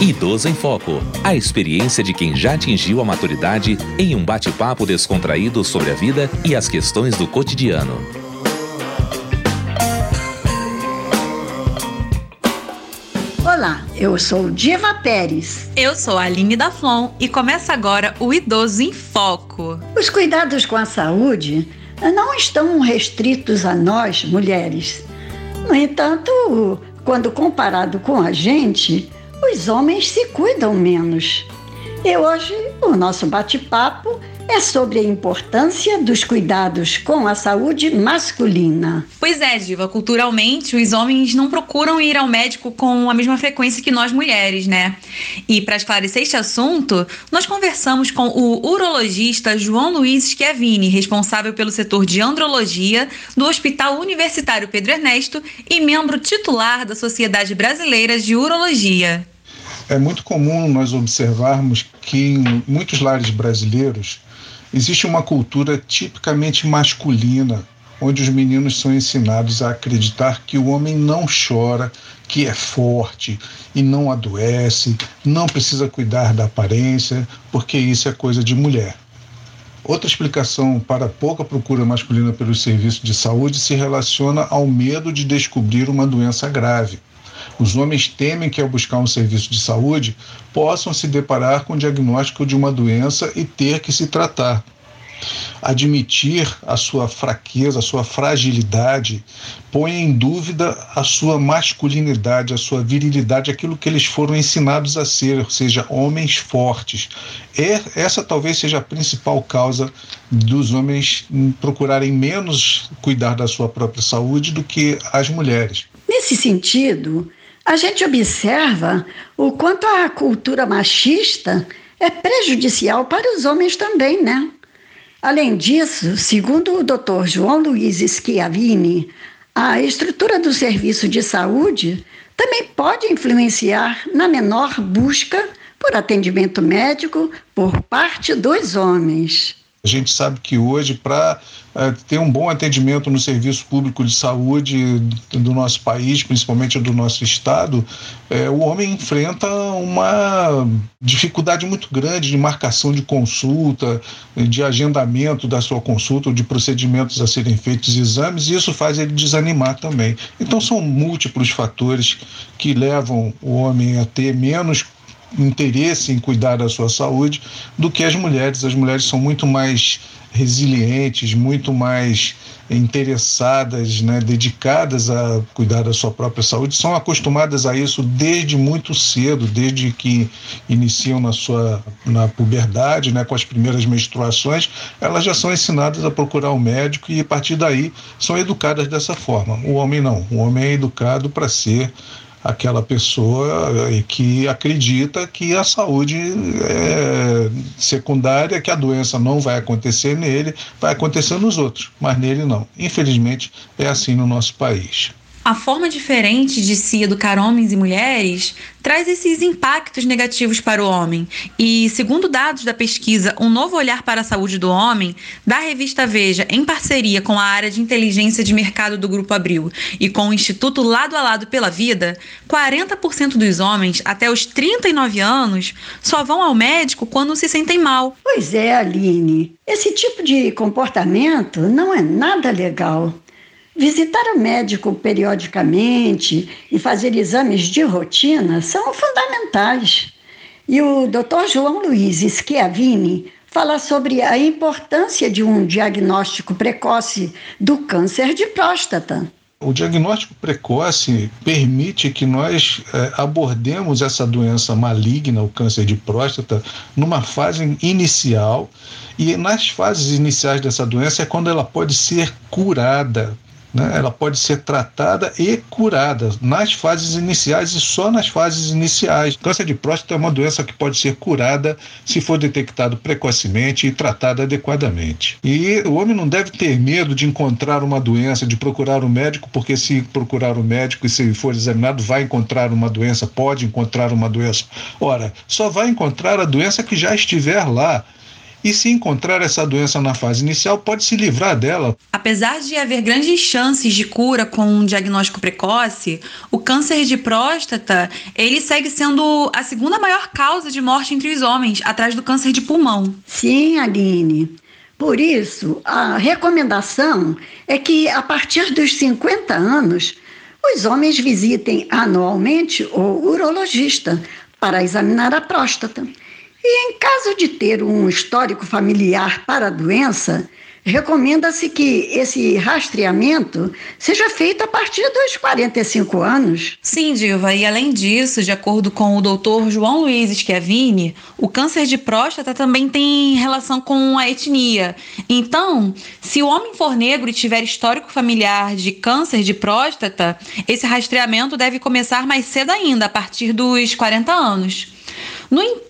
Idoso em Foco. A experiência de quem já atingiu a maturidade em um bate-papo descontraído sobre a vida e as questões do cotidiano. Olá, eu sou Diva Pérez. Eu sou a Aline da Flon e começa agora o Idoso em Foco. Os cuidados com a saúde não estão restritos a nós, mulheres. No entanto, quando comparado com a gente, os homens se cuidam menos. E hoje o nosso bate-papo é sobre a importância dos cuidados com a saúde masculina. Pois é, Diva, culturalmente os homens não procuram ir ao médico com a mesma frequência que nós mulheres, né? E para esclarecer este assunto, nós conversamos com o urologista João Luiz Schiavini, responsável pelo setor de andrologia do Hospital Universitário Pedro Ernesto e membro titular da Sociedade Brasileira de Urologia. É muito comum nós observarmos que em muitos lares brasileiros existe uma cultura tipicamente masculina, onde os meninos são ensinados a acreditar que o homem não chora, que é forte e não adoece, não precisa cuidar da aparência, porque isso é coisa de mulher. Outra explicação para a pouca procura masculina pelos serviços de saúde se relaciona ao medo de descobrir uma doença grave. Os homens temem que, ao buscar um serviço de saúde, possam se deparar com o diagnóstico de uma doença e ter que se tratar. Admitir a sua fraqueza, a sua fragilidade, põe em dúvida a sua masculinidade, a sua virilidade, aquilo que eles foram ensinados a ser, ou seja, homens fortes. É, essa talvez seja a principal causa dos homens procurarem menos cuidar da sua própria saúde do que as mulheres. Nesse sentido, a gente observa o quanto a cultura machista é prejudicial para os homens também, né? Além disso, segundo o Dr. João Luiz Schiavini, a estrutura do serviço de saúde também pode influenciar na menor busca por atendimento médico por parte dos homens. A gente sabe que hoje, para é, ter um bom atendimento no serviço público de saúde do nosso país, principalmente do nosso estado, é, o homem enfrenta uma dificuldade muito grande de marcação de consulta, de agendamento da sua consulta, de procedimentos a serem feitos, exames, e isso faz ele desanimar também. Então, são múltiplos fatores que levam o homem a ter menos interesse em cuidar da sua saúde do que as mulheres. As mulheres são muito mais resilientes, muito mais interessadas, né, dedicadas a cuidar da sua própria saúde, são acostumadas a isso desde muito cedo, desde que iniciam na sua na puberdade, né, com as primeiras menstruações, elas já são ensinadas a procurar um médico e a partir daí são educadas dessa forma. O homem não, o homem é educado para ser aquela pessoa eh, que acredita que a saúde é secundária, que a doença não vai acontecer nele, vai acontecer nos outros, mas nele não. Infelizmente, é assim no nosso país. A forma diferente de se educar homens e mulheres traz esses impactos negativos para o homem. E, segundo dados da pesquisa Um Novo Olhar para a Saúde do Homem, da revista Veja, em parceria com a área de inteligência de mercado do Grupo Abril e com o Instituto Lado a Lado pela Vida, 40% dos homens até os 39 anos só vão ao médico quando se sentem mal. Pois é, Aline. Esse tipo de comportamento não é nada legal. Visitar o médico periodicamente e fazer exames de rotina são fundamentais. E o Dr. João Luiz Schiavini fala sobre a importância de um diagnóstico precoce do câncer de próstata. O diagnóstico precoce permite que nós é, abordemos essa doença maligna, o câncer de próstata, numa fase inicial. E nas fases iniciais dessa doença é quando ela pode ser curada né? Ela pode ser tratada e curada nas fases iniciais e só nas fases iniciais. Câncer de próstata é uma doença que pode ser curada se for detectado precocemente e tratado adequadamente. E o homem não deve ter medo de encontrar uma doença, de procurar um médico, porque se procurar um médico e se for examinado, vai encontrar uma doença, pode encontrar uma doença. Ora, só vai encontrar a doença que já estiver lá e, se encontrar essa doença na fase inicial, pode se livrar dela. Apesar de haver grandes chances de cura com um diagnóstico precoce, o câncer de próstata ele segue sendo a segunda maior causa de morte entre os homens, atrás do câncer de pulmão. Sim, Aline. Por isso, a recomendação é que, a partir dos 50 anos, os homens visitem anualmente o urologista para examinar a próstata. E em caso de ter um histórico familiar para a doença, recomenda-se que esse rastreamento seja feito a partir dos 45 anos. Sim, Diva, e além disso, de acordo com o doutor João Luiz Schiavini, o câncer de próstata também tem relação com a etnia. Então, se o homem for negro e tiver histórico familiar de câncer de próstata, esse rastreamento deve começar mais cedo ainda, a partir dos 40 anos. No entanto,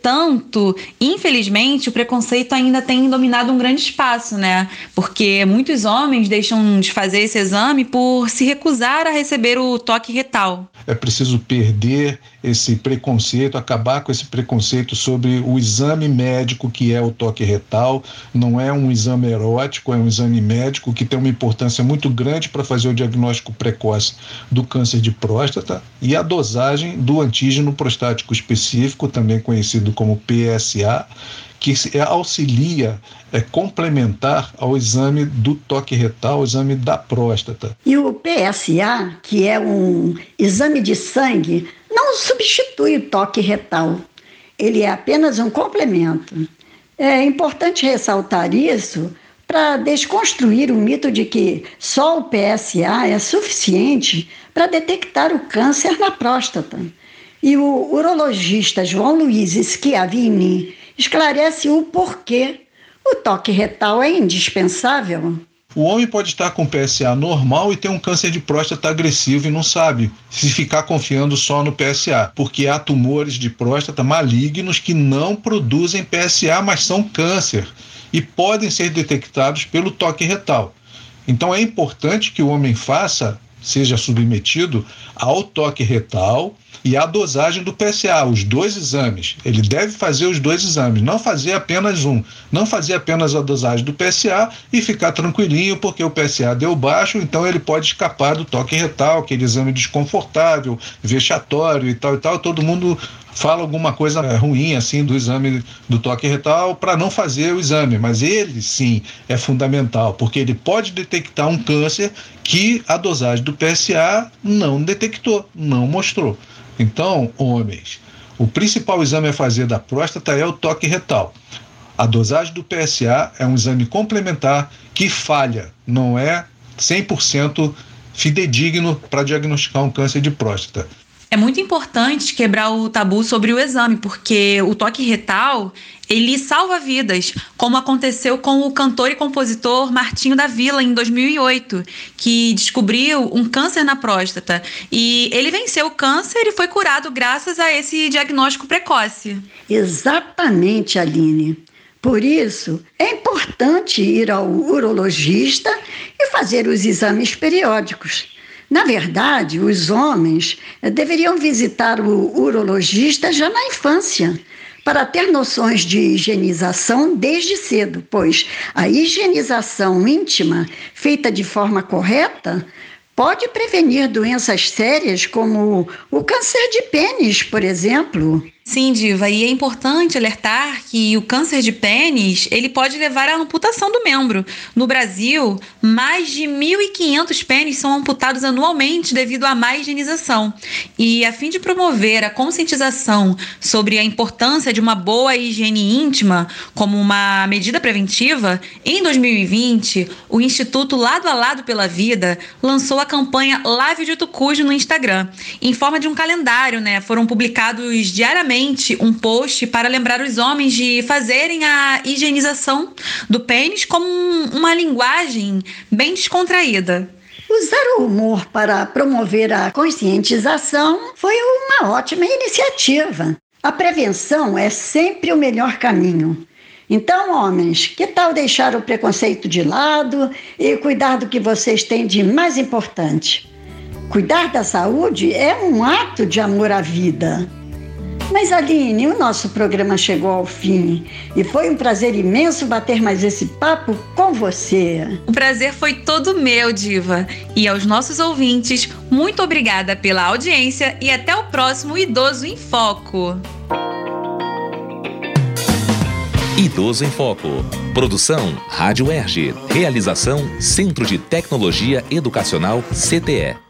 infelizmente, o preconceito ainda tem dominado um grande espaço, né? Porque muitos homens deixam de fazer esse exame por se recusar a receber o toque retal. É preciso perder esse preconceito, acabar com esse preconceito sobre o exame médico que é o toque retal. Não é um exame erótico, é um exame médico que tem uma importância muito grande para fazer o diagnóstico precoce do câncer de próstata e a dosagem do antígeno prostático específico, também conhecido como PSA, que auxilia, é complementar ao exame do toque retal, o exame da próstata. E o PSA, que é um exame de sangue, não substitui o toque retal. Ele é apenas um complemento. É importante ressaltar isso para desconstruir o mito de que só o PSA é suficiente para detectar o câncer na próstata. E o urologista João Luiz Schiavini esclarece o porquê o toque retal é indispensável. O homem pode estar com PSA normal e ter um câncer de próstata agressivo e não sabe se ficar confiando só no PSA, porque há tumores de próstata malignos que não produzem PSA, mas são câncer e podem ser detectados pelo toque retal. Então é importante que o homem faça, seja submetido ao toque retal e a dosagem do PSA, os dois exames. Ele deve fazer os dois exames, não fazer apenas um, não fazer apenas a dosagem do PSA e ficar tranquilinho porque o PSA deu baixo, então ele pode escapar do toque retal, aquele exame desconfortável, vexatório e tal e tal. Todo mundo fala alguma coisa ruim assim do exame do toque retal para não fazer o exame, mas ele sim é fundamental, porque ele pode detectar um câncer que a dosagem do PSA não detectou, não mostrou. Então, homens, o principal exame a fazer da próstata é o toque retal. A dosagem do PSA é um exame complementar que falha, não é 100% fidedigno para diagnosticar um câncer de próstata. É muito importante quebrar o tabu sobre o exame, porque o toque retal ele salva vidas, como aconteceu com o cantor e compositor Martinho da Vila em 2008, que descobriu um câncer na próstata. E ele venceu o câncer e foi curado graças a esse diagnóstico precoce. Exatamente, Aline. Por isso, é importante ir ao urologista e fazer os exames periódicos. Na verdade, os homens deveriam visitar o urologista já na infância, para ter noções de higienização desde cedo, pois a higienização íntima, feita de forma correta, pode prevenir doenças sérias como o câncer de pênis, por exemplo. Sim, Diva, e é importante alertar que o câncer de pênis, ele pode levar à amputação do membro. No Brasil, mais de 1.500 pênis são amputados anualmente devido à má higienização. E a fim de promover a conscientização sobre a importância de uma boa higiene íntima como uma medida preventiva, em 2020, o Instituto Lado a Lado pela Vida lançou a campanha Lave de Tucujo no Instagram, em forma de um calendário, né? Foram publicados diariamente um post para lembrar os homens de fazerem a higienização do pênis como uma linguagem bem descontraída. Usar o humor para promover a conscientização foi uma ótima iniciativa. A prevenção é sempre o melhor caminho. Então, homens, que tal deixar o preconceito de lado e cuidar do que vocês têm de mais importante? Cuidar da saúde é um ato de amor à vida. Mas Aline, o nosso programa chegou ao fim e foi um prazer imenso bater mais esse papo com você. O prazer foi todo meu, Diva. E aos nossos ouvintes, muito obrigada pela audiência e até o próximo Idoso em Foco. Idoso em Foco. Produção Rádio Erge. Realização Centro de Tecnologia Educacional CTE.